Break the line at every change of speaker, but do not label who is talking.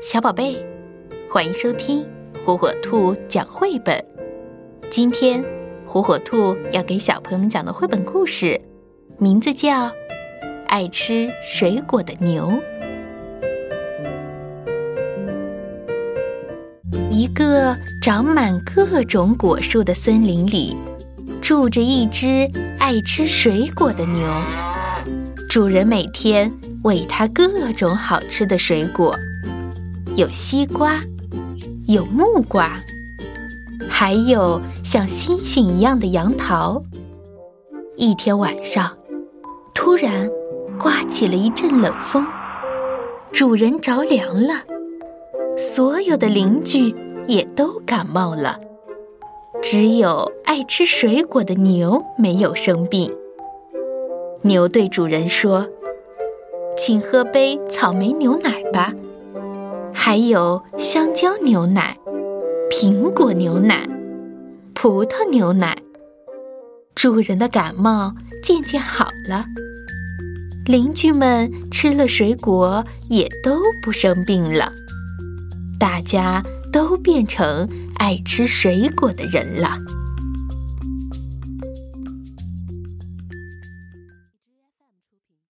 小宝贝，欢迎收听火火兔讲绘本。今天，火火兔要给小朋友们讲的绘本故事，名字叫《爱吃水果的牛》。一个长满各种果树的森林里，住着一只爱吃水果的牛。主人每天喂它各种好吃的水果。有西瓜，有木瓜，还有像星星一样的杨桃。一天晚上，突然刮起了一阵冷风，主人着凉了，所有的邻居也都感冒了，只有爱吃水果的牛没有生病。牛对主人说：“请喝杯草莓牛奶吧。”还有香蕉牛奶、苹果牛奶、葡萄牛奶。主人的感冒渐渐好了，邻居们吃了水果也都不生病了，大家都变成爱吃水果的人了。